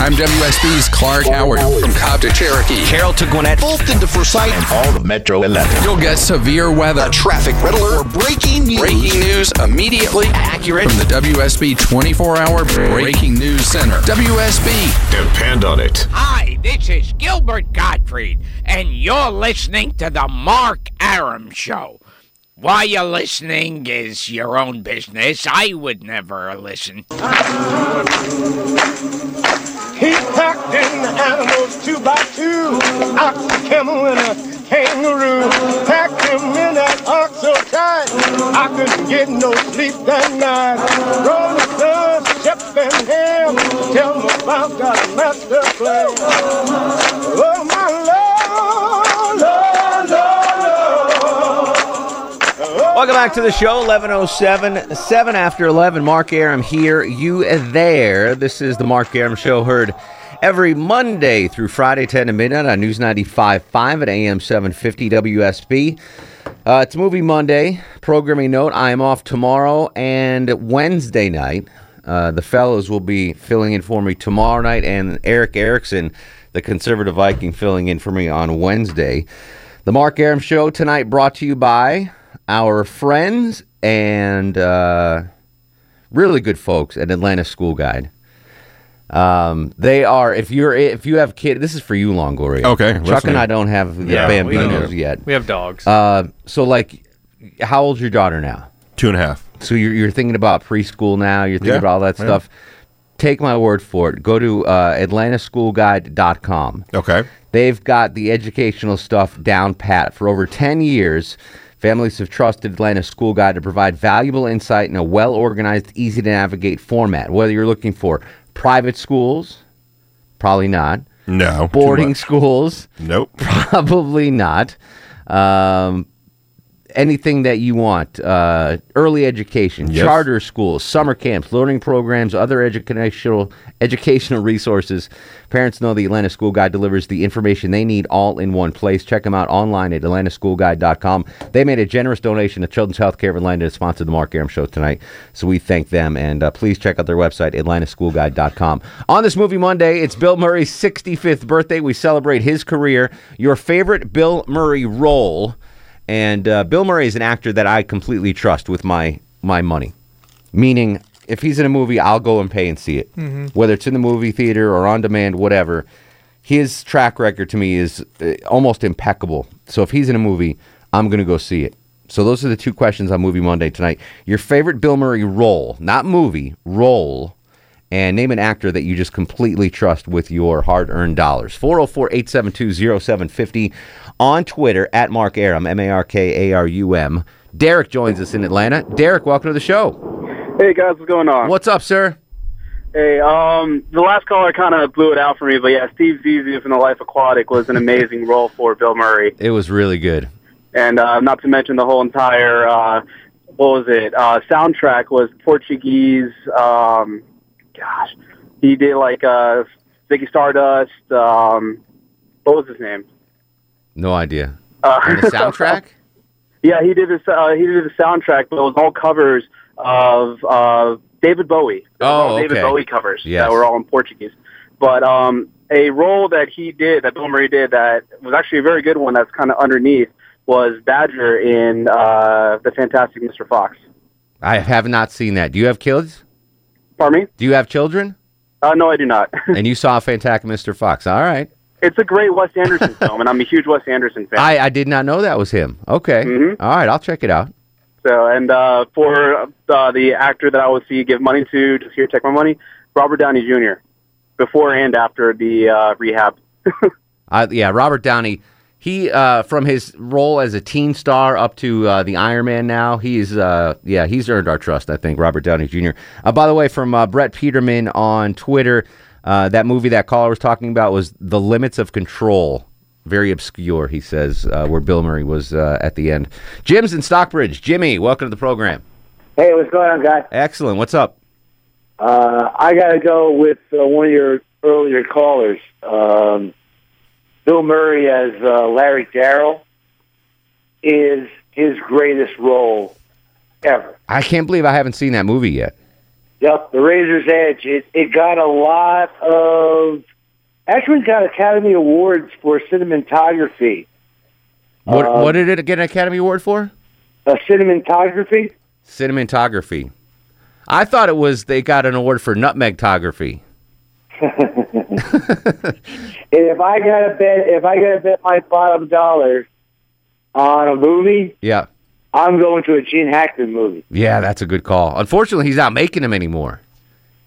I'm WSB's Clark Howard from Cobb to Cherokee. Carroll to Gwinnett, Fulton to Forsyth, and all of Metro 11. You'll get severe weather, a traffic red alert, breaking news. breaking news immediately accurate from the WSB 24-hour Breaking News Center. WSB. Depend on it. Hi, this is Gilbert Gottfried, and you're listening to the Mark Arum Show. Why you're listening is your own business. I would never listen. He packed in the animals two by two, ox, a camel, and a kangaroo. Packed him in that ox so tight, I couldn't get no sleep that night. Rolling Stones, Shep and Ham, tell me about that master plan. Oh, Welcome back to the show, 1107, 7 after 11. Mark Arum here, you there. This is the Mark Arum Show, heard every Monday through Friday, 10 to midnight on News 95.5 at AM 750 WSB. Uh, it's Movie Monday. Programming note, I am off tomorrow and Wednesday night. Uh, the fellows will be filling in for me tomorrow night, and Erick Erickson, the conservative Viking, filling in for me on Wednesday. The Mark Arum Show tonight brought to you by our friends and uh, really good folks at Atlanta School Guide. Um, they are if you're if you have kids, this is for you, Longoria. Okay, Chuck listening. and I don't have the Yeah, we bambinos don't. yet. We have dogs. Uh, so like, how old's your daughter now? Two and a half. So you're you're thinking about preschool now. You're thinking Yeah, about all that yeah. stuff. Take my word for it. Go to uh, AtlantaSchoolGuide.com. Okay. They've got the educational stuff down pat. For over 10 years, families have trusted Atlanta School Guide to provide valuable insight in a well organized, easy to navigate format. Whether you're looking for private schools, probably not. No. Boarding schools, Nope. probably not. Um, anything that you want uh, early education, Yes. charter schools, summer camps, learning programs, other educational educational resources. Parents know the Atlanta School Guide delivers the information they need all in one place. Check them out online at atlantaschoolguide.com. They made a generous donation to Children's Healthcare of Atlanta to sponsor the Mark Arum Show tonight, so we thank them. And uh, please check out their website, atlantaschoolguide.com. On this Movie Monday, it's Bill Murray's 65th birthday. We celebrate his career. Your favorite Bill Murray role. And uh, Bill Murray is an actor that I completely trust with my my money. Meaning, if he's in a movie, I'll go and pay and see it, whether it's in the movie theater or on demand, whatever. His track record to me is uh, almost impeccable. So if he's in a movie, I'm going to go see it. So those are the two questions on Movie Monday tonight. Your favorite Bill Murray role, not movie, role, and name an actor that you just completely trust with your hard earned dollars. 404 872 0750 on Twitter at Mark Arum, M A R K A R U M. Derek joins us in Atlanta. Derek, welcome to the show. Hey guys, what's going on? What's up, sir? Hey, um, the last caller kind of blew it out for me, but yeah, Steve Zissou from The Life Aquatic was an amazing role for Bill Murray, It was really good. and uh, not to mention the whole entire uh, what was it? Uh, soundtrack was Portuguese. Um, gosh, he did like uh, Ziggy Stardust. Um, what was his name? No idea. Uh, And the soundtrack? Yeah, he did this. Uh, he did the soundtrack, but it was all covers of uh, David Bowie. Oh, all David okay. Bowie covers Yes. that were all in Portuguese. But um, a role that he did, that Bill Murray did, that was actually a very good one. That's kind of underneath was Badger in uh, the Fantastic Mr. Fox. I have not seen that. Do you have kids? Pardon me? Do you have children? Uh, no, I do not. and you saw Fantastic Mr. Fox. All right. it's a great Wes Anderson film, and I'm a huge Wes Anderson fan. I, I did not know that was him. Okay. Mhm. All right. I'll check it out. So, and uh, for uh, the actor that I would see give money to, just here, take my money, Robert Downey Jr. Before and after the uh, rehab. Uh, yeah, Robert Downey. He uh, from his role as a teen star up to uh, the Iron Man now. He's uh, yeah, he's earned our trust. I think Robert Downey Jr. Uh, by the way, from uh, Brett Peterman on Twitter. Uh, that movie that caller was talking about was The Limits of Control. Very obscure, he says, uh, where Bill Murray was uh, at the end. Jim's in Stockbridge. Jimmy, welcome to the program. Hey, what's going on, guy? Excellent. What's up? Uh, I got to go with uh, one of your earlier callers, um, Bill Murray as uh, Larry Darrell is his greatest role ever. I can't believe I haven't seen that movie yet. Yep, The Razor's Edge. It, it got a lot of actually got Academy Awards for cinematography. What, Um, what did it get an Academy Award for? Uh, cinematography. Cinematography. I thought it was they got an award for nutmegtography. And if I got to bet, if I got to bet my bottom dollar on a movie, Yeah. I'm going to a Gene Hackman movie. Yeah, that's a good call. Unfortunately, he's not making them anymore.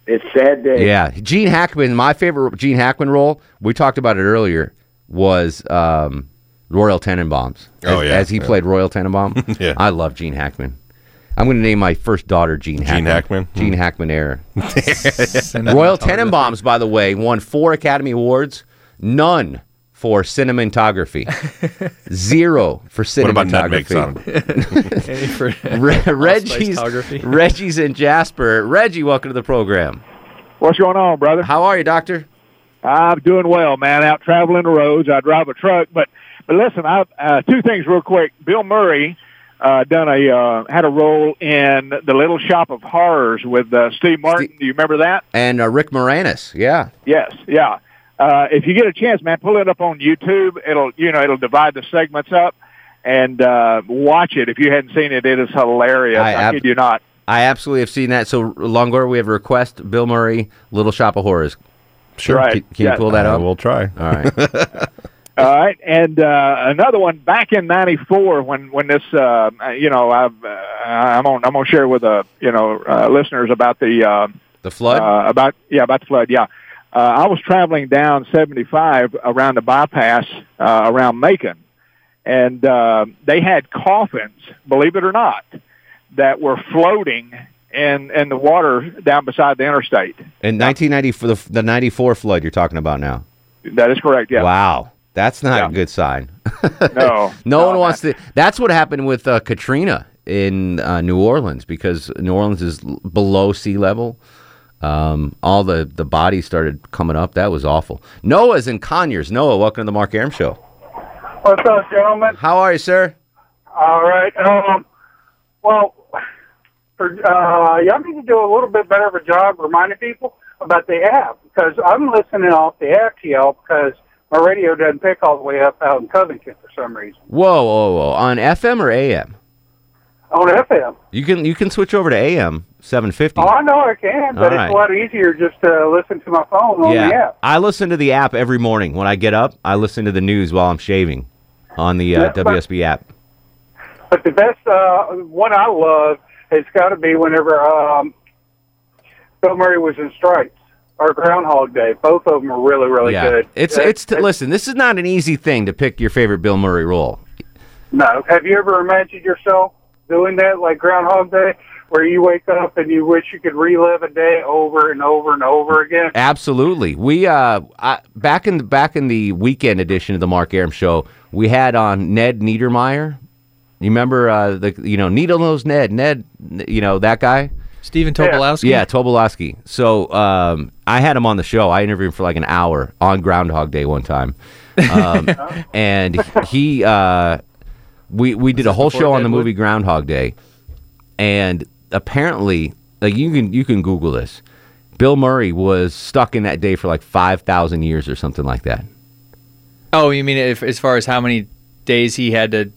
It's sad day. Yeah, Gene Hackman. My favorite Gene Hackman role. We talked about it earlier. Was um, Royal Tenenbaums. Oh, as, yeah, as he yeah. played Royal Tenenbaum. Yeah. I love Gene Hackman. I'm going to name my first daughter Gene Hackman. Hackman? Hmm. Gene Hackman era. Royal Tenenbaums, by the way, won four Academy Awards. None for cinematography. Zero for cinematography. What about nutmegs cinematography. on 'em? Re- Reggie's, photography. Reggie's in Jasper. Reggie, welcome to the program. What's going on, brother? How are you, Doctor? I'm doing well, man. Out traveling the roads. I drive a truck, but but listen, I uh, two things real quick. Bill Murray uh, done a uh, had a role in the Little Shop of Horrors with uh, Steve Martin. Do you remember that? And uh, Rick Moranis. Yeah. Yes, yeah. Uh, if you get a chance, man, pull it up on YouTube. It'll you know it'll divide the segments up and uh, watch it. If you hadn't seen it, it is hilarious. I I, kid you not. I absolutely have seen that. So, Longor, we have a request. Bill Murray, Little Shop of Horrors. Sure. Right. Can, can you pull that Uh, up? we'll try. All right. All right, and uh, another one back in '94 when when this, uh, you know, I've, uh, I'm on I'm gonna share with uh, you know uh, listeners about the uh, the flood? uh, about yeah about the flood. Yeah, uh, I was traveling down 75 around the bypass uh, around Macon, and uh, they had coffins, believe it or not, that were floating in in the water down beside the interstate. In 1990, for the, the 94 flood you're talking about now. That is correct. Yeah. Wow. That's not Yeah. a good sign. No. No, one wants to. That's what happened with uh, Katrina in uh, New Orleans because New Orleans is l- below sea level. Um, all the, the bodies started coming up. That was awful. Noah's in Conyers. Noah, welcome to the Mark Arum Show. What's up, gentlemen? How are you, sir? All right. Um, well, for, uh, y'all need to do a little bit better of a job reminding people about the app because I'm listening off the app to y'all because my radio doesn't pick all the way up out in Covington for some reason Whoa, whoa, whoa! On FM or AM? on FM. You can you can switch over to AM 750. Oh, I know I can, but All it's right. a lot easier just to listen to my phone on the yeah, app. I listen to the app every morning when I get up. I listen to the news while I'm shaving on the uh, but- WSB app. But the best uh, one I love has got to be whenever um, Bill Murray was in Stripes or Groundhog Day. Both of them are really, really yeah, good. it's Uh, it's to, listen. This is not an easy thing to pick your favorite Bill Murray role. No. Have you ever imagined yourself doing that like Groundhog Day, where you wake up and you wish you could relive a day over and over and over again? Absolutely. We uh I, back in the back in the weekend edition of the Mark Arum show, we had on Ned Niedermeyer. You remember uh the you know Needle Nose Ned, Ned, you know that guy. Stephen Tobolowsky. Yeah, Tobolowsky. So um, I had him on the show. I interviewed him for like an hour on Groundhog Day one time, um, and he uh, we we did a whole show on the Deadwood? movie Groundhog Day, and apparently, like you can you can Google this. Bill Murray was stuck in that day for like five thousand years or something like that. Oh, you mean if, as far as how many days he had to,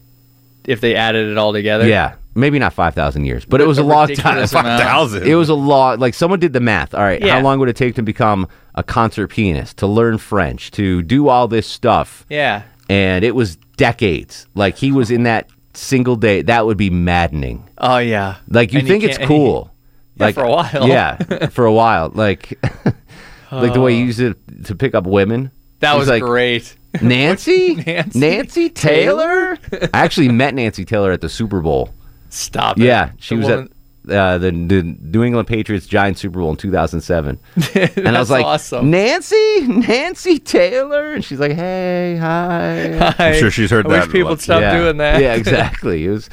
if they added it all together? Yeah, maybe not five thousand years, but it was a, A long time. 5,000. It was a lot. Like someone did the math. All right, yeah. how long would it take to become a concert pianist, to learn French, to do all this stuff? Yeah. And it was decades. Like he was in that single day. That would be maddening. Oh yeah. Like you And think it's can't- cool. Yeah, like for a while. Yeah, for a while. Like like the way you oh. used it to pick up women. That He's was like, great. Nancy? Nancy? Nancy Taylor? I actually met Nancy Taylor at the Super Bowl. Stop it. Yeah, she The was woman- at uh, the, the New England Patriots Giants Super Bowl in 2007. and I was like, awesome. Nancy, Nancy Taylor, and she's like, hey, hi. I'm sure she's heard I that wish people would stop yeah. doing that. Yeah, exactly. It was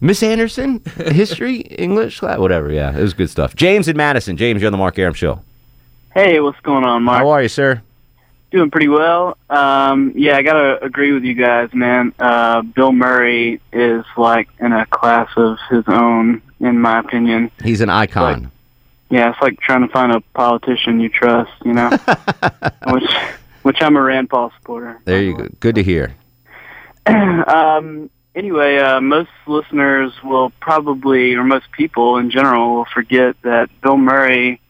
Miss Anderson, history, English, class, whatever. Yeah, it was good stuff. James and Madison. James, you're on the Mark Arum Show. Hey, what's going on, Mark? How are you, sir? Doing pretty well. Um, yeah, I gotta agree with you guys, man. Uh, Bill Murray is like in a class of his own, in my opinion. He's an icon. Yeah, it's like trying to find a politician you trust, you know. which, which I'm a Rand Paul supporter. there you go. Good to hear. um, anyway, uh, most listeners will probably, or most people in general, will forget that Bill Murray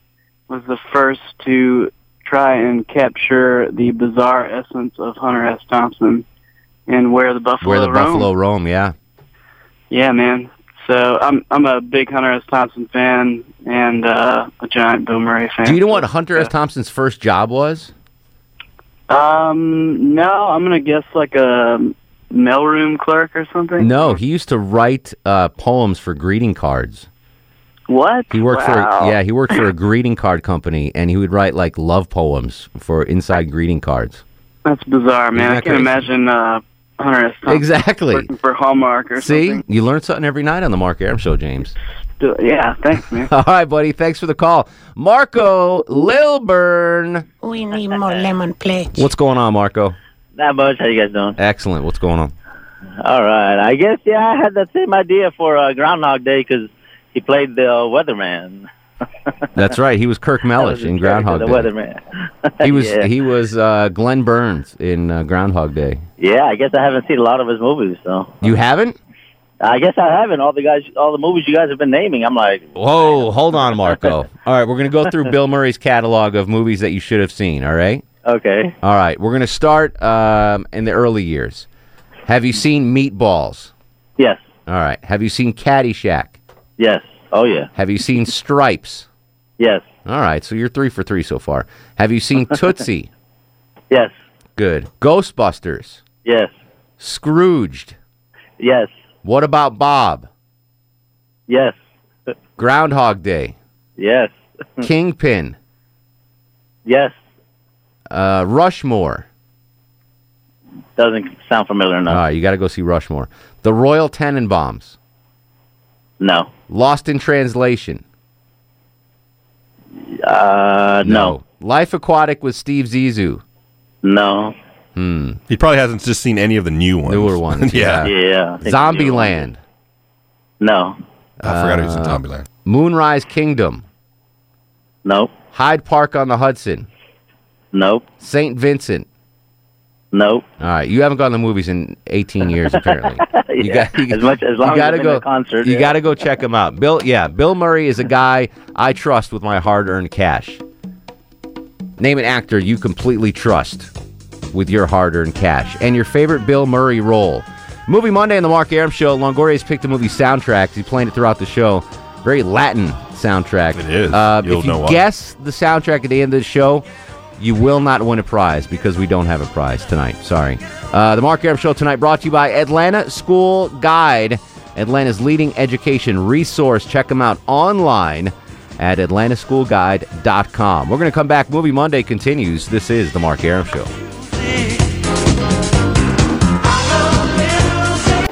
was the first to try and capture the bizarre essence of Hunter S. Thompson and where the buffalo Roam Where the roam. Buffalo roam, yeah. Yeah, man. So I'm I'm a big Hunter S. Thompson fan and uh, a giant Bill Murray fan. Do you know what Hunter S. Thompson's first job was? Um, no, I'm gonna guess like a mailroom clerk or something. No, he used to write uh, poems for greeting cards. What? He worked Wow. for yeah, he worked for a greeting card company, and he would write like love poems for inside greeting cards. That's bizarre, man. Isn't I can't crazy? imagine uh, Hunter S. Thompson Exactly. working for Hallmark or See, something. See, you learn something every night on the Mark Arum Show, James. Yeah, thanks, man. All right, buddy. Thanks for the call, Marco Lilburn. We need more lemon plates. What's going on, Marco? Not much. How you guys doing? Excellent. What's going on? All right. I guess yeah. I had that same idea for uh, Groundhog Day because he played the uh, weatherman. That's right. He was Kirk Mellish was in character, Groundhog the Day. weatherman. He was yeah. he was uh, Glenn Burns in uh, Groundhog Day. yeah. I guess I haven't seen a lot of his movies, so You haven't? I guess I haven't. All the guys, all the movies you guys have been naming, I'm like, Whoa, hold on, Marco. All right, we're gonna go through Bill Murray's catalog of movies that you should have seen. All right. okay. All right, we're gonna start um, in the early years. Have you seen Meatballs? Yes. All right. Have you seen Caddyshack? Yes. Oh yeah. Have you seen Stripes? Yes. All right, so you're three for three so far. Have you seen Tootsie? Yes. Good. Ghostbusters. Yes. Scrooged. Yes. What about Bob? Yes. Groundhog Day. Yes. Kingpin. Yes. Uh, Rushmore. Doesn't sound familiar All enough. right, you got to go see Rushmore. The Royal Tenenbaums. No. Lost in Translation. Uh, no. Life Aquatic with Steve Zissou. No. Hmm. He probably hasn't just seen any of the new ones. Newer ones. yeah. Yeah. I think Zombieland. No. I forgot he was in Uh, Zombieland. Moonrise Kingdom. Nope. Hyde Park on the Hudson. Nope. St. Vincent. Nope. All right, you haven't gone to movies in 18 years apparently. You Yeah, as much- as long you as gotta I've been go to concert, You yeah. got to go check him out. Bill, yeah, Bill Murray is a guy I trust with my hard-earned cash. Name an actor you completely trust with your hard-earned cash and your favorite Bill Murray role. Movie Monday on the Mark Arum Show. Longoria's picked a movie soundtrack. He's playing it throughout the show. Very Latin soundtrack. It is. Uh, You'll if you know why. guess the soundtrack at the end of the show, you will not win a prize because we don't have a prize tonight. Sorry. Uh, the Mark Arum Show tonight brought to you by Atlanta School Guide, Atlanta's leading education resource. Check them out online at atlantaschoolguide.com. We're going to come back. Movie Monday continues. This is the Mark Arum Show.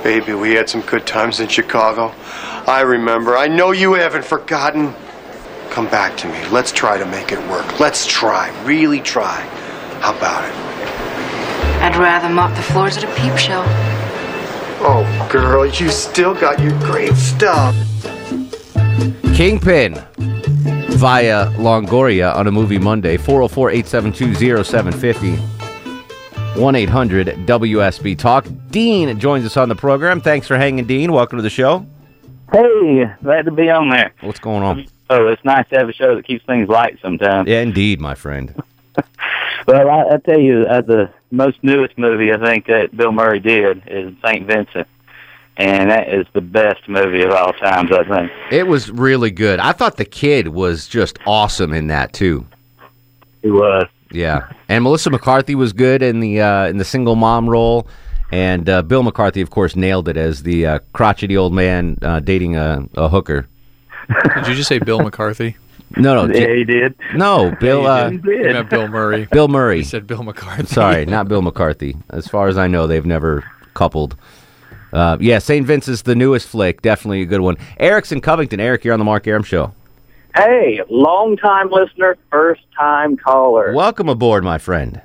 Baby, we had some good times in Chicago. I remember. I know you haven't forgotten. Come back to me. Let's try to make it work. Let's try. Really try. How about it? I'd rather mop the floors at a peep show. Oh, girl, you still got your great stuff. Kingpin via Longoria on a movie Monday, 404 872 0750. 1 800 WSB Talk. Dean joins us on the program. Thanks for hanging, Dean. Welcome to the show. Hey, glad to be on there. What's going on? Oh, it's nice to have a show that keeps things light sometimes. Yeah, indeed, my friend. Well, I, I tell you, uh, the most newest movie I think that Bill Murray did is Saint Vincent, and that is the best movie of all times. I think. It was really good. I thought the kid was just awesome in that too. He was. Yeah, and Melissa McCarthy was good in the uh, in the single mom role, and uh, Bill McCarthy, of course, nailed it as the uh, crotchety old man uh, dating a, a hooker. Did you just say Bill McCarthy? No, no. Yeah, he did. No, Bill. Uh, You meant Bill Murray. Bill Murray. You said Bill McCarthy. Sorry, not Bill McCarthy. As far as I know, they've never coupled. Uh, yeah, St. Vincent's the newest flick. Definitely a good one. Eric's in Covington. Eric, you're on the Mark Arum Show. Hey, long time listener, first time caller. Welcome aboard, my friend.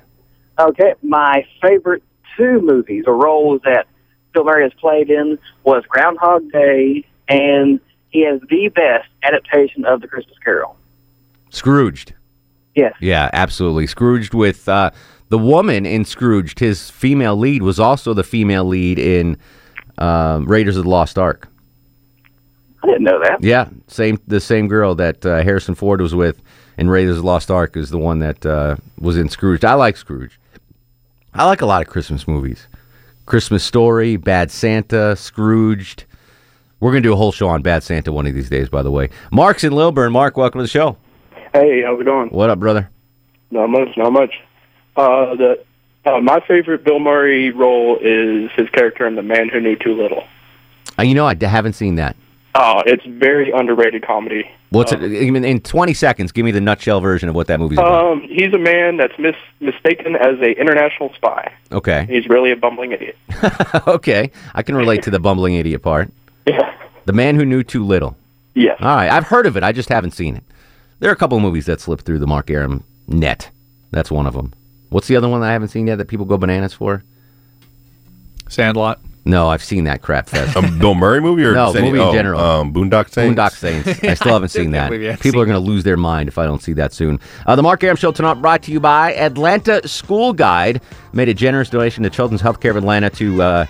Okay, my favorite two movies or roles that Bill Murray has played in was Groundhog Day, and he has the best adaptation of The Christmas Carol. Scrooged. Yes. Yeah, absolutely. Scrooged with uh, the woman in Scrooged. His female lead was also the female lead in uh, Raiders of the Lost Ark. I didn't know that. Yeah, same the same girl that uh, Harrison Ford was with in Raiders of the Lost Ark is the one that uh, was in Scrooge. I like Scrooge. I like a lot of Christmas movies. Christmas Story, Bad Santa, Scrooged. We're gonna do a whole show on Bad Santa one of these days, by the way. Mark's in Lilburn. Mark, welcome to the show. Hey, how's it going? What up, brother? Not much, not much. Uh, the uh, my favorite Bill Murray role is his character in The Man Who Knew Too Little. Uh, you know, I haven't seen that. Oh, it's very underrated comedy. What's it? I mean, in 20 seconds, give me the nutshell version of what that movie's about. Um, he's a man that's mis- mistaken as a international spy. Okay. He's really a bumbling idiot. okay. I can relate to the bumbling idiot part. The man who knew too little. Yes. All right. I've heard of it. I just haven't seen it. There are a couple of movies that slip through the Mark Arum net. That's one of them. What's the other one that I haven't seen yet that people go bananas for? Sandlot. No, I've seen that crap fest. A Bill Murray movie or no Saint- movie in oh, general? um, Boondock Saints? Boondock Saints. I still haven't seen that. believe you People are going to lose their mind if I don't see that soon. Uh, the Mark Arum Show tonight brought to you by Atlanta School Guide. Made a generous donation to Children's Healthcare of Atlanta to uh,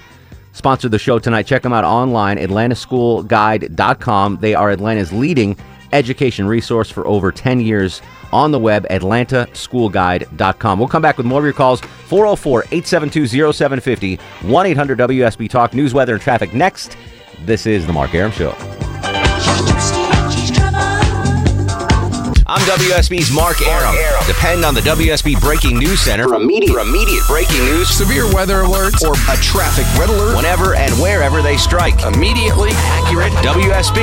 sponsor the show tonight. Check them out online, atlantaschoolguide.com. They are Atlanta's leading education resource for over 10 years on the web, atlantaschoolguide.com. We'll come back with more of your calls, 404 872 0750, 1 800 WSB Talk, news, weather, and traffic. Next, this is The Mark Arum Show. I'm WSB's Mark Arum. Depend on the WSB Breaking News Center for immediate, for immediate breaking news, severe weather alerts, or a traffic red alert whenever and wherever they strike. Immediately accurate WSB.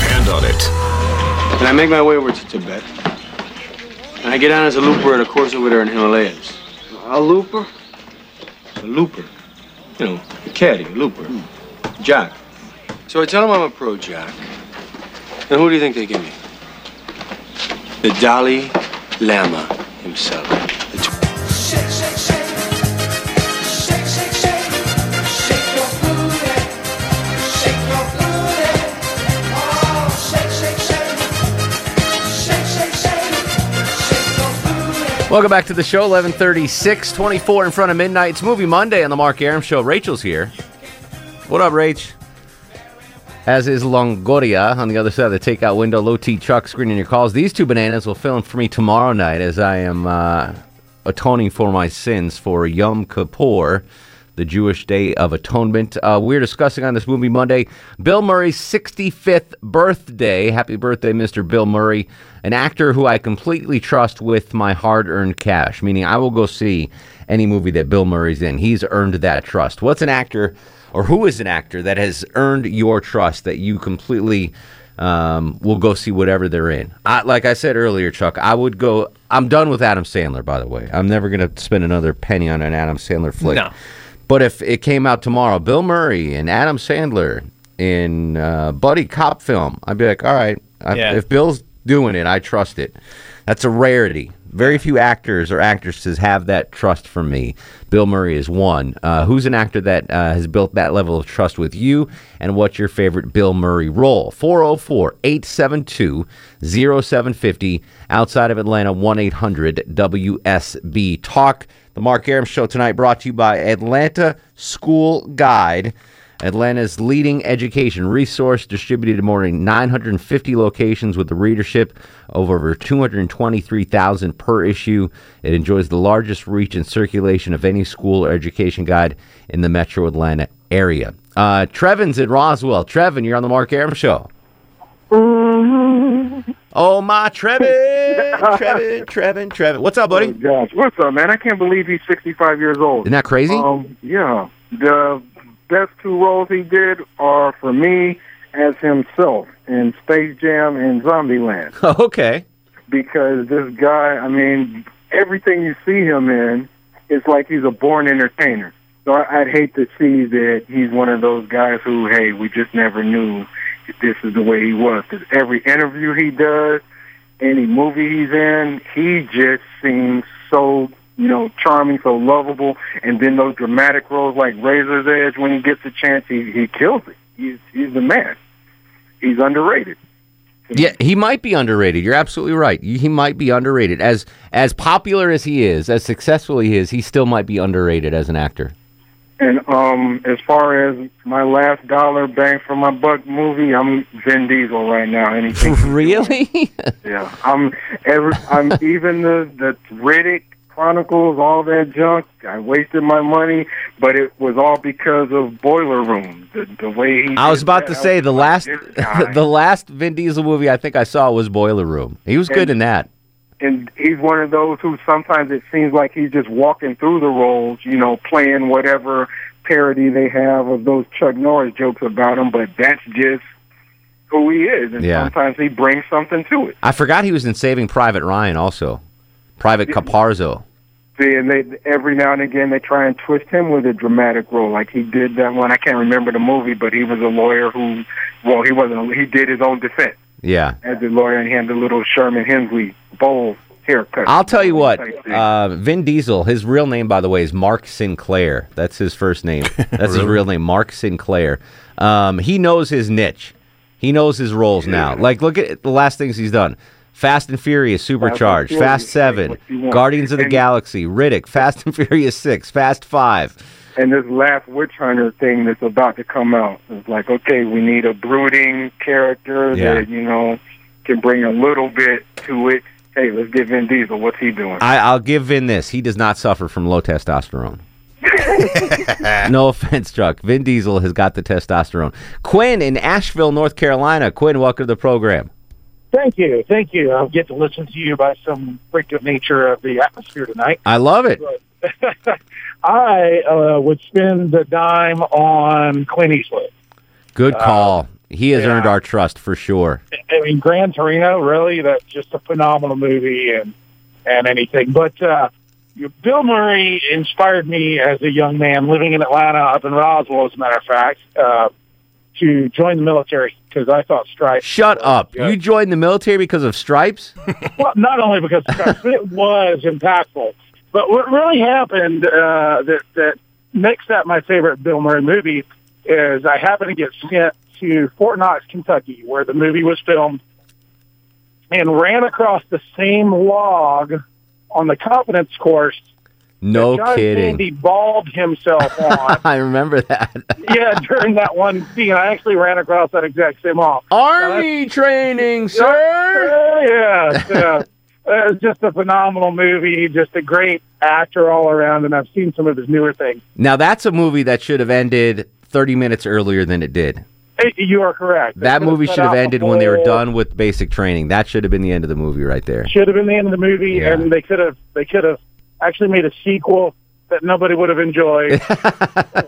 Depend on it. And I make my way over to Tibet. And I get on as a looper at a course over there in Himalayas. A looper? A looper. You know, a caddy, a looper. Hmm. Jack. So I tell him I'm a pro Jack. And who do you think they give me? The Dalai Lama himself. Welcome back to the show, 1136, 24 in front of midnight. It's Movie Monday on the Mark Arum Show. Rachel's here. What up, Rach? As is Longoria on the other side of the takeout window. Low T Chuck screening your calls. These two bananas will fill in for me tomorrow night as I am uh, atoning for my sins for Yom Kippur, the Jewish Day of Atonement. Uh, we're discussing on this Movie Monday Bill Murray's 65th birthday. Happy birthday, Mr. Bill Murray, an actor who I completely trust with my hard earned cash, meaning I will go see any movie that Bill Murray's in. He's earned that trust. What's an actor, or who is an actor that has earned your trust that you completely um, will go see whatever they're in? I, like I said earlier, Chuck, I would go. I'm done with Adam Sandler, by the way. I'm never going to spend another penny on an Adam Sandler flick. No. But if it came out tomorrow, Bill Murray and Adam Sandler in uh, buddy cop film, I'd be like, all right, I, Yeah. if Bill's doing it, I trust it. That's a rarity. Very few actors or actresses have that trust from me. Bill Murray is one. Uh, who's an actor that uh, has built that level of trust with you? And what's your favorite Bill Murray role? 404 872 0750. Outside of Atlanta, 1 800 WSB Talk. The Mark Arum Show tonight brought to you by Atlanta School Guide. Atlanta's leading education resource, distributed in more than 950 locations with a readership of over 223,000 per issue. It enjoys the largest reach and circulation of any school or education guide in the metro Atlanta area. Uh, Trevin's in Roswell. Trevin, you're on the Mark Arum Show. Oh, my Trevin! Trevin, Trevin, Trevin. What's up, buddy? Oh, gosh, what's up, man? I can't believe he's 65 years old. Isn't that crazy? Um, yeah. The best two roles he did are for me as himself in Space Jam and Zombieland. okay. Because this guy, I mean, everything you see him in is like he's a born entertainer. So I'd hate to see that he's one of those guys who, hey, we just never knew this is the way he was. Because every interview he does, any movie he's in, he just seems so, you know, charming, so lovable. And then those dramatic roles like Razor's Edge, when he gets a chance, he he kills it. He's he's the man. He's underrated. Yeah, he might be underrated. You're absolutely right. He might be underrated. As as popular as he is, as successful he is, he still might be underrated as an actor. And um, as far as my last dollar bang for my buck movie, I'm Vin Diesel right now. Anything? really? yeah, I'm. Every, I'm even the the Riddick Chronicles, all that junk. I wasted my money, but it was all because of Boiler Room. The, the way he. I was about that, to say the last the last Vin Diesel movie I think I saw was Boiler Room. He was good in that. and he's one of those who sometimes it seems like he's just walking through the roles, you know, playing whatever parody they have of those Chuck Norris jokes about him, but that's just who he is. And Yeah. sometimes he brings something to it. I forgot he was in Saving Private Ryan also. Private Caparzo. And they every now and again they try and twist him with a dramatic role, like he did that one. I can't remember the movie, but he was a lawyer who, well, he wasn't. He did his own defense Yeah. as a lawyer, and he had the little Sherman Hemsley bowl haircut. I'll tell you what, uh, Vin Diesel, his real name, by the way, is Mark Sinclair. That's his first name. That's his real name, Mark Sinclair. Um, he knows his niche. He knows his roles now. Like, look at the last things he's done. Fast and Furious, Supercharged, Fast you want. Guardians of the And- Galaxy, Riddick, Fast and Furious Six, Fast Five. and this last witch hunter thing that's about to come out is like, okay, we need a brooding character Yeah. that you know can bring a little bit to it. Hey, let's give Vin Diesel. What's he doing? I, I'll give Vin this. He does not suffer from low testosterone. no offense, Chuck. Vin Diesel has got the testosterone. Quinn in Asheville, North Carolina. Quinn, welcome to the program. Thank you, thank you. I'll get to listen to you by some freak of nature of the atmosphere tonight. I love it. I uh, would spend the dime on Clint Eastwood. Good Uh, call. he has yeah. earned our trust for sure. I mean, Gran Torino, really, that's just a phenomenal movie and and anything. But uh, Bill Murray inspired me as a young man living in Atlanta, up in Roswell, as a matter of fact, uh, to join the military because I thought Stripes. Shut up. You joined the military because of stripes? well, not only because of Stripes, it was impactful. But what really happened uh, that that makes that my favorite Bill Murray movie is I happened to get sent to Fort Knox, Kentucky, where the movie was filmed, and ran across the same log on the confidence course. No John kidding. Candy balled himself on. I remember that. yeah, during that one scene, I actually ran across that exact same log. Army training, sir. Yeah, yeah. Uh, It's just a phenomenal movie. Just a great actor all around, and I've seen some of his newer things. Now, that's a movie that should have ended 30 minutes earlier than it did. You are correct. That movie should have the ended when they were done with basic training. That should have been the end of the movie right there. Should have been the end of the movie, Yeah. and they could have they could have actually made a sequel that nobody would have enjoyed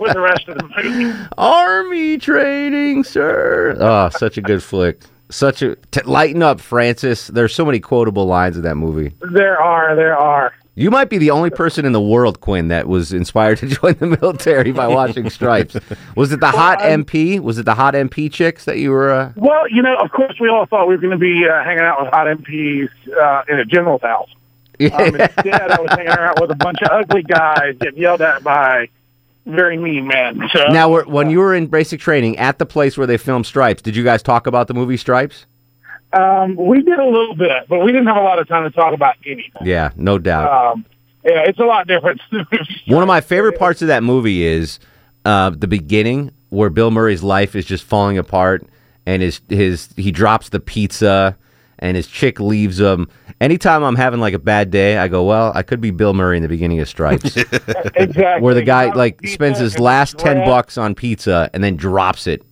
with the rest of the movie. Army training, sir. Oh, such a good flick. Such a t- lighten up, Francis. There's so many quotable lines in that movie. There are, there are. You might be the only person in the world, Quinn, that was inspired to join the military by watching Stripes. Was it the hot MP? Was it the hot MP chicks that you were? Uh... Well, you know, of course, we all thought we were going to be uh, hanging out with hot MPs uh, in a general's house. Um, instead, I was hanging around with a bunch of ugly guys getting yelled at by very mean men. So Now, were- when you were in basic training at the place where they filmed Stripes, did you guys talk about the movie Stripes? um, we did a little bit, but we didn't have a lot of time to talk about anything. Yeah, no doubt. Um, yeah, it's a lot different. One of my favorite parts of that movie is uh, the beginning, where Bill Murray's life is just falling apart, and his his he drops the pizza, and his chick leaves him. Anytime I'm having like a bad day, I go, well, I could be Bill Murray in the beginning of Stripes, exactly. where the guy like spends his last ten bucks on pizza and then drops it.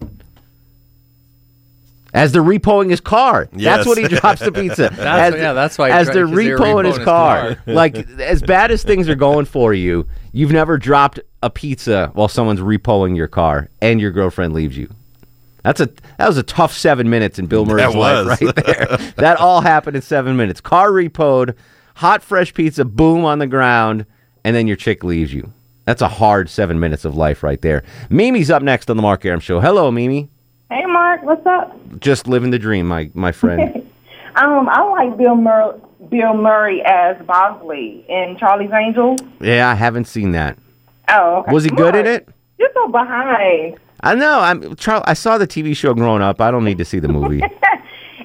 As they're repoing his car, Yes. that's what he drops the pizza. That's- as, yeah, that's why As dri- they're 'cause they were repoing his his car, car. like as bad as things are going for you, you've never dropped a pizza while someone's repoing your car and your girlfriend leaves you. That's a that was a tough seven minutes in Bill Murray's That life right there. that all happened in seven minutes. Car repoed, hot fresh pizza, boom on the ground, and then your chick leaves you. That's a hard seven minutes of life right there. Mimi's up next on the Mark Arum Show. Hello, Mimi. Hey, Mark, what's up? Just living the dream, my my friend. Um, I like Bill Murray, Bill Murray as Bosley in Charlie's Angels. yeah, I haven't seen that. Oh, okay. Was he good in it? You're so behind. I know. I'm I saw the TV show growing up. I don't need to see the movie.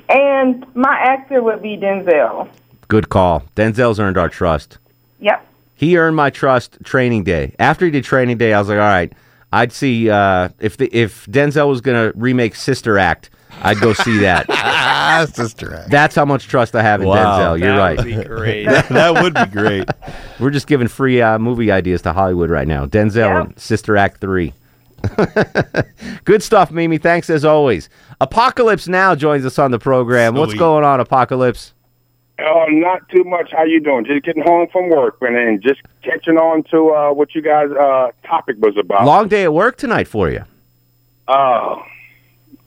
And my actor would be Denzel. Good call. Denzel's earned our trust. Yep. He earned my trust training day. After he did training day, I was like, all right, I'd see uh, if the, if Denzel was gonna remake Sister Act, I'd go see that. Sister Act. That's how much trust I have in Wow. Denzel. You're That right. would be great. That- that would be great. We're just giving free uh, movie ideas to Hollywood right now. Denzel and Sister Act three. Good stuff, Mimi. Thanks as always. Apocalypse Now joins us on the program. What's going on, Apocalypse? Oh, not too much. How you doing? Just getting home from work and then just catching on to uh, what you guys' uh, topic was about. Long day at work tonight for you. Oh,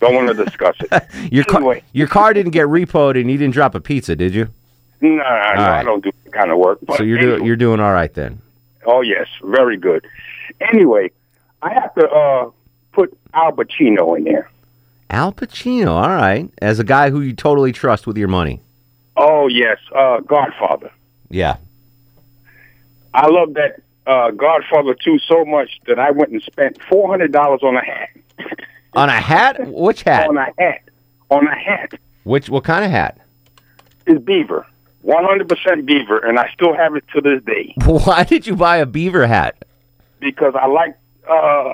don't want to discuss it. Your car, your car didn't get repoed, and you didn't drop a pizza, did you? no, no, no, I don't do that kind of work. But so you're anyway, doing you're doing all right then. Oh yes, very good. Anyway, I have to uh, put Al Pacino in there. Al Pacino, all right, as a guy who you totally trust with your money. Oh yes, uh, Godfather. Yeah. I love that uh, Godfather 2 so much that I went and spent four hundred dollars on a hat. On a hat? Which hat? On a hat. On a hat. Which what kind of hat? It's beaver. One hundred percent beaver, and I still have it to this day Why did you buy a beaver hat? because I like uh,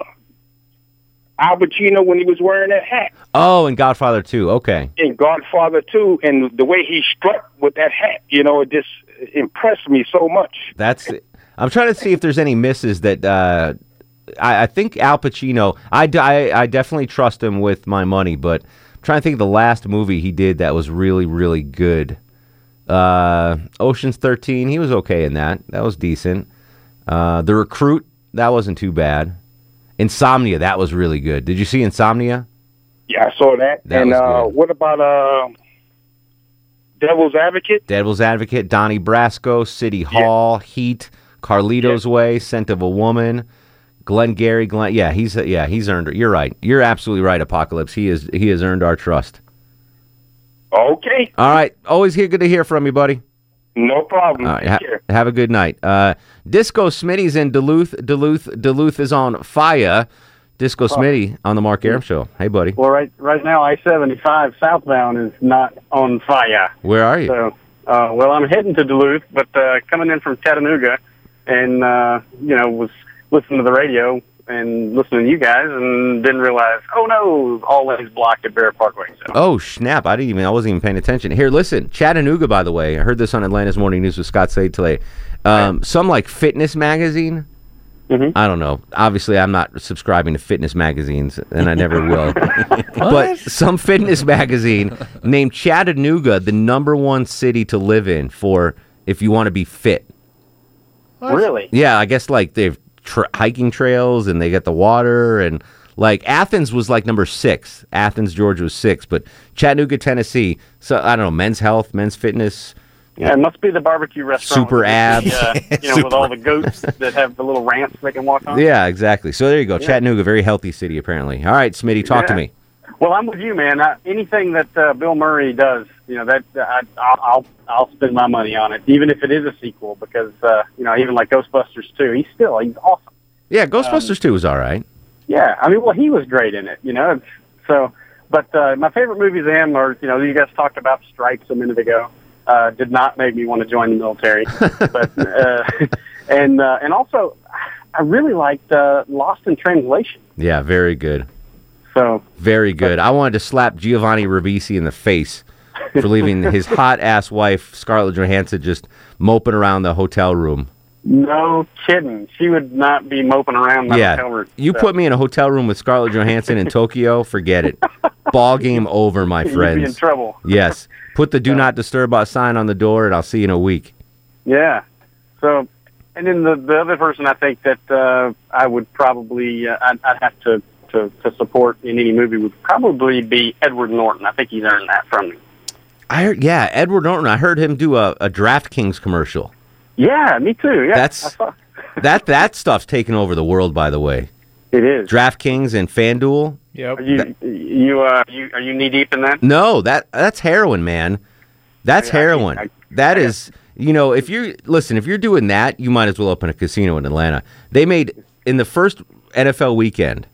Al Pacino when he was wearing that hat Oh, and Godfather 2. Okay. in Godfather 2, and the way he struck with that hat. You know, it just impressed me so much. That's I'm trying to see if there's any misses that uh I, I think Al Pacino I I definitely trust him with my money, but I'm trying to think of the last movie he did that was really, really good. Uh Ocean's thirteen, he was okay in that. That was decent. Uh The Recruit, that wasn't too bad. Insomnia, that was really good. Did you see Insomnia? Yeah, I saw that. That and uh, what about uh, Devil's Advocate? Devil's Advocate, Donnie Brasco, City Hall, Heat, Carlito's Way, Scent of a Woman, Glenn Gary, Glenn. Yeah, he's yeah he's earned it. You're right. You're absolutely right, Apocalypse. He is he has earned our trust. Okay, All right, always here. Good to hear from you, buddy. no problem. Right, ha- have a good night. Uh, Disco Smitty's in Duluth. Duluth. Duluth is on fire. Disco Smitty on the Mark Arum Show. Hey, buddy. Well, right right now, I seventy five southbound is not on fire. Where are you? So, uh, well, I'm heading to Duluth, but uh, coming in from Chattanooga, and uh, you know, was listening to the radio and listening to you guys, and didn't realize, oh no, all lanes blocked at Bear Parkway. So, Oh snap! I didn't even. I wasn't even paying attention. Here, listen. Chattanooga, by the way. I heard this on Atlanta's Morning News with Scott Slade today. Um, some like fitness magazine. I don't know. Obviously, I'm not subscribing to fitness magazines, and I never will. but some fitness magazine named Chattanooga the number one city to live in for if you want to be fit. really, Yeah, I guess like they've tra- hiking trails and they get the water and like Athens was like number six. Athens, Georgia was six, but Chattanooga, Tennessee. So I don't know, men's health, men's fitness. Yeah, it must be the barbecue restaurant. Super with the, abs. uh, you know, with all the goats that have the little ramps they can walk on. Yeah, exactly. So there you go. Yeah. Chattanooga, very healthy city apparently. All right, Smitty, talk to me. Well, I'm with you, man. I, anything that uh, Bill Murray does, you know, that I, I'll I'll I'll spend my money on it, even if it is a sequel, because uh, you know, even like Ghostbusters 2, he's still he's awesome. Yeah, Ghostbusters 2 was all right. Yeah, I mean, well, he was great in it, you know. So, but uh, my favorite movies of him are, you know, you guys talked about Stripes a minute ago. Uh, did not make me want to join the military, but uh, and uh, and also, I really liked uh, Lost in Translation. Yeah, very good. So Very good. I wanted to slap Giovanni Ribisi in the face for leaving his hot ass wife Scarlett Johansson just moping around the hotel room. no kidding, she would not be moping around my yeah, hotel room. you So- put me in a hotel room with Scarlett Johansson in Tokyo, forget it. Ball game over, my You'd be friends. in trouble. yes, put the "Do Not Disturb" Us sign on the door, and I'll see you in a week. Yeah. So, and then the the other person I think that uh, I would probably uh, I'd, I'd have to to, to support in any movie would probably be Edward Norton. I think he's earned that from me. I heard, yeah, Edward Norton. I heard him do a, a DraftKings commercial. Yeah, me too. Yeah, That's- that that stuff's taken over the world, by the way. It is. DraftKings and FanDuel. Yep. Are you you uh you are you knee deep in that? No, that that's heroin, man. That's I- I- heroin. I- that is, you know, if you listen, if you're doing that, you might as well open a casino in Atlanta. They made in the first NFL weekend,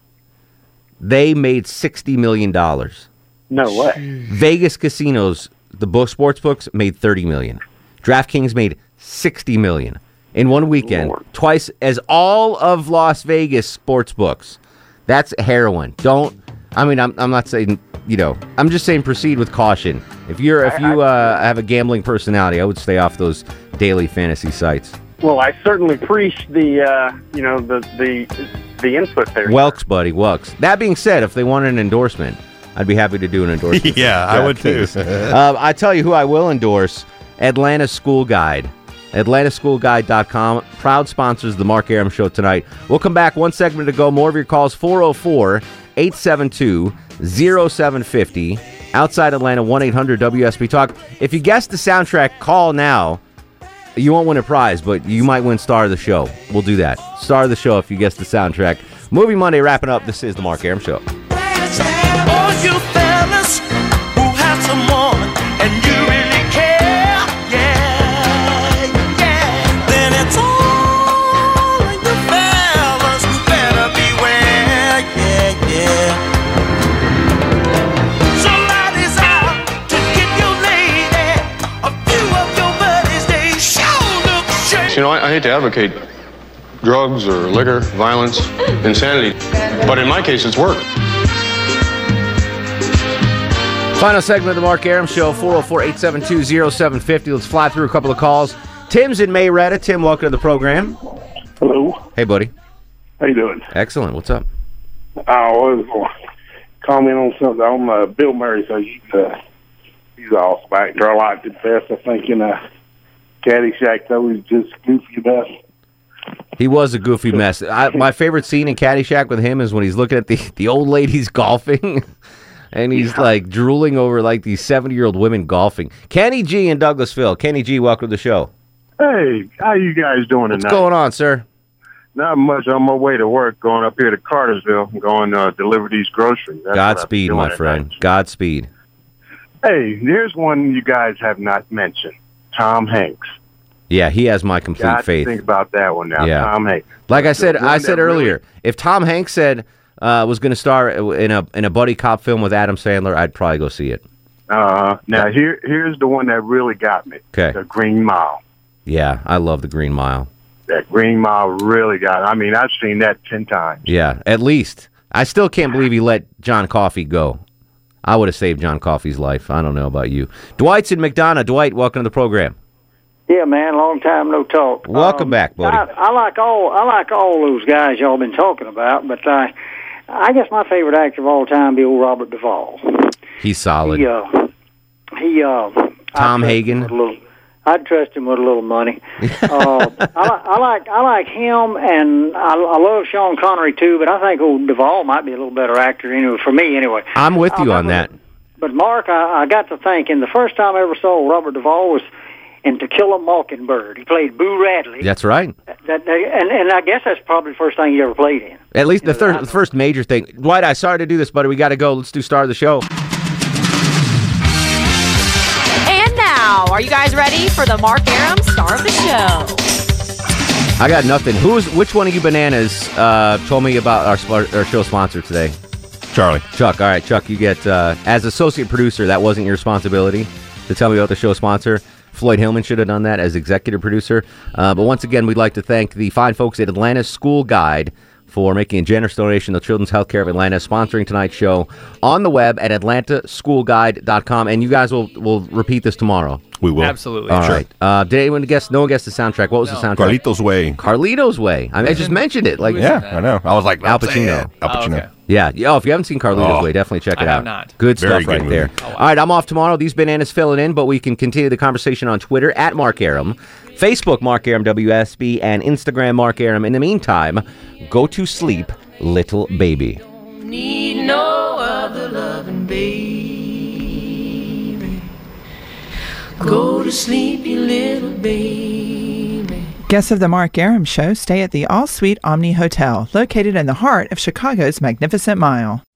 they made sixty million dollars. No way. Vegas casinos, the book sports books made thirty million. DraftKings made sixty million in one weekend, twice as all of Las Vegas sports books. That's heroin. Don't. I mean, I'm, I'm not saying you know. I'm just saying proceed with caution. If you're if you uh, have a gambling personality, I would stay off those daily fantasy sites. Well, I certainly preach the uh, you know the the the input there. Welks, buddy, Welks. That being said, if they want an endorsement, I'd be happy to do an endorsement. Yeah, I would too. um, I tell you who I will endorse Atlanta School Guide. AtlantaSchoolGuide.com. Proud sponsors the Mark Arum Show tonight. We'll come back one segment to go. More of your calls 404 872 0750. Outside Atlanta, 1 800 WSB Talk. If you guess the soundtrack, call now. You won't win a prize, but you might win Star of the Show. We'll do that. Star of the Show if you guess the soundtrack. Movie Monday wrapping up. This is the Mark Arum Show. Hate to advocate drugs or liquor, violence, insanity, but in my case, it's work. Final segment of the Mark Arum Show, 404 872 0750. Let's fly through a couple of calls. Tim's in Marietta. Tim, welcome to the program. Hello. Hey, buddy. How you doing? Excellent. What's up? I was going to comment on something on uh, Bill Murray. So he's uh, he's an awesome actor. I liked it best. I think in uh, Caddyshack though he's just goofy best. He was a goofy mess. I, my favorite scene in Caddyshack with him is when he's looking at the, the old ladies golfing. And he's like drooling over like these 70 year old women golfing. Kenny G in Douglasville. Kenny G, welcome to the show. Hey, how you guys doing tonight? What's tonight? going on, sir? Not much. On my way to work, going up here to Cartersville, and going to uh, deliver these groceries. That's Godspeed, my friend. Godspeed. Hey, here's one you guys have not mentioned. Tom Hanks. Yeah, he has my complete faith. think about that one now. Yeah. Tom Hanks. Like I said, I said really- earlier, if Tom Hanks said uh, was going to star in a in a buddy cop film with Adam Sandler, I'd probably go see it. Uh, now here here's the one that really got me. Okay. The Green Mile. Yeah, I love the Green Mile. That Green Mile really got. I mean, I've seen that ten times. Yeah, at least. I still can't believe he let John Coffey go. I would have saved John Coffey's life. I don't know about you. Dwight's in McDonough. Dwight, welcome to the program. Yeah, man, long time no talk. Welcome back, buddy. I, I like all I like all those guys y'all been talking about, but I I guess my favorite actor of all time be old Robert Duvall. He's solid. He uh he uh Tom I'd trust him Hagen. little- I'd trust him with a little money. uh, I, I like I like him, and I, I love Sean Connery too. But I think old Duvall might be a little better actor, anyway, for me anyway. I'm with you on that. But Mark, I, I got to thinking the first time I ever saw Robert Duvall was in To Kill a Mockingbird. He played Boo Radley. That's right. That, that, and and I guess that's probably the first thing he ever played in. At least the, third, the first major thing. Dwight, I sorry to do this, buddy. We got to go. Let's do star of the show. Are you guys ready for the Mark Arum star of the show? I got nothing. Who's which one of you bananas uh, told me about our our show sponsor today? Charlie. Chuck. All right, Chuck. You get uh, as associate producer. That wasn't your responsibility to tell me about the show sponsor. Floyd Hillman should have done that as executive producer. Uh, but once again, we'd like to thank the fine folks at Atlanta School Guide for making a generous donation to Children's Healthcare of Atlanta, sponsoring tonight's show on the web at atlantaschoolguide.com. And you guys will will repeat this tomorrow. We will. Absolutely. All Sure. right. Uh, did anyone guess? No one guessed the soundtrack. What was the soundtrack? Carlito's Way. Carlito's Way. I mean, I just mentioned it. Like, Yeah, I know. I was like, Al Pacino. Al Pacino. Yeah. yeah. Oh, if you haven't seen Carlito's Oh. Way, definitely check I it have out. not. Good Very stuff good right movie. there. All right, I'm off tomorrow. These bananas filling in, but we can continue the conversation on Twitter at Mark Arum, Facebook Mark Arum WSB, and Instagram Mark Arum. In the meantime, go to sleep, little baby. Need no other loving, baby. Go to sleep, you little baby. Guests of the Mark Arum Show stay at the All Suite Omni Hotel, located in the heart of Chicago's Magnificent Mile.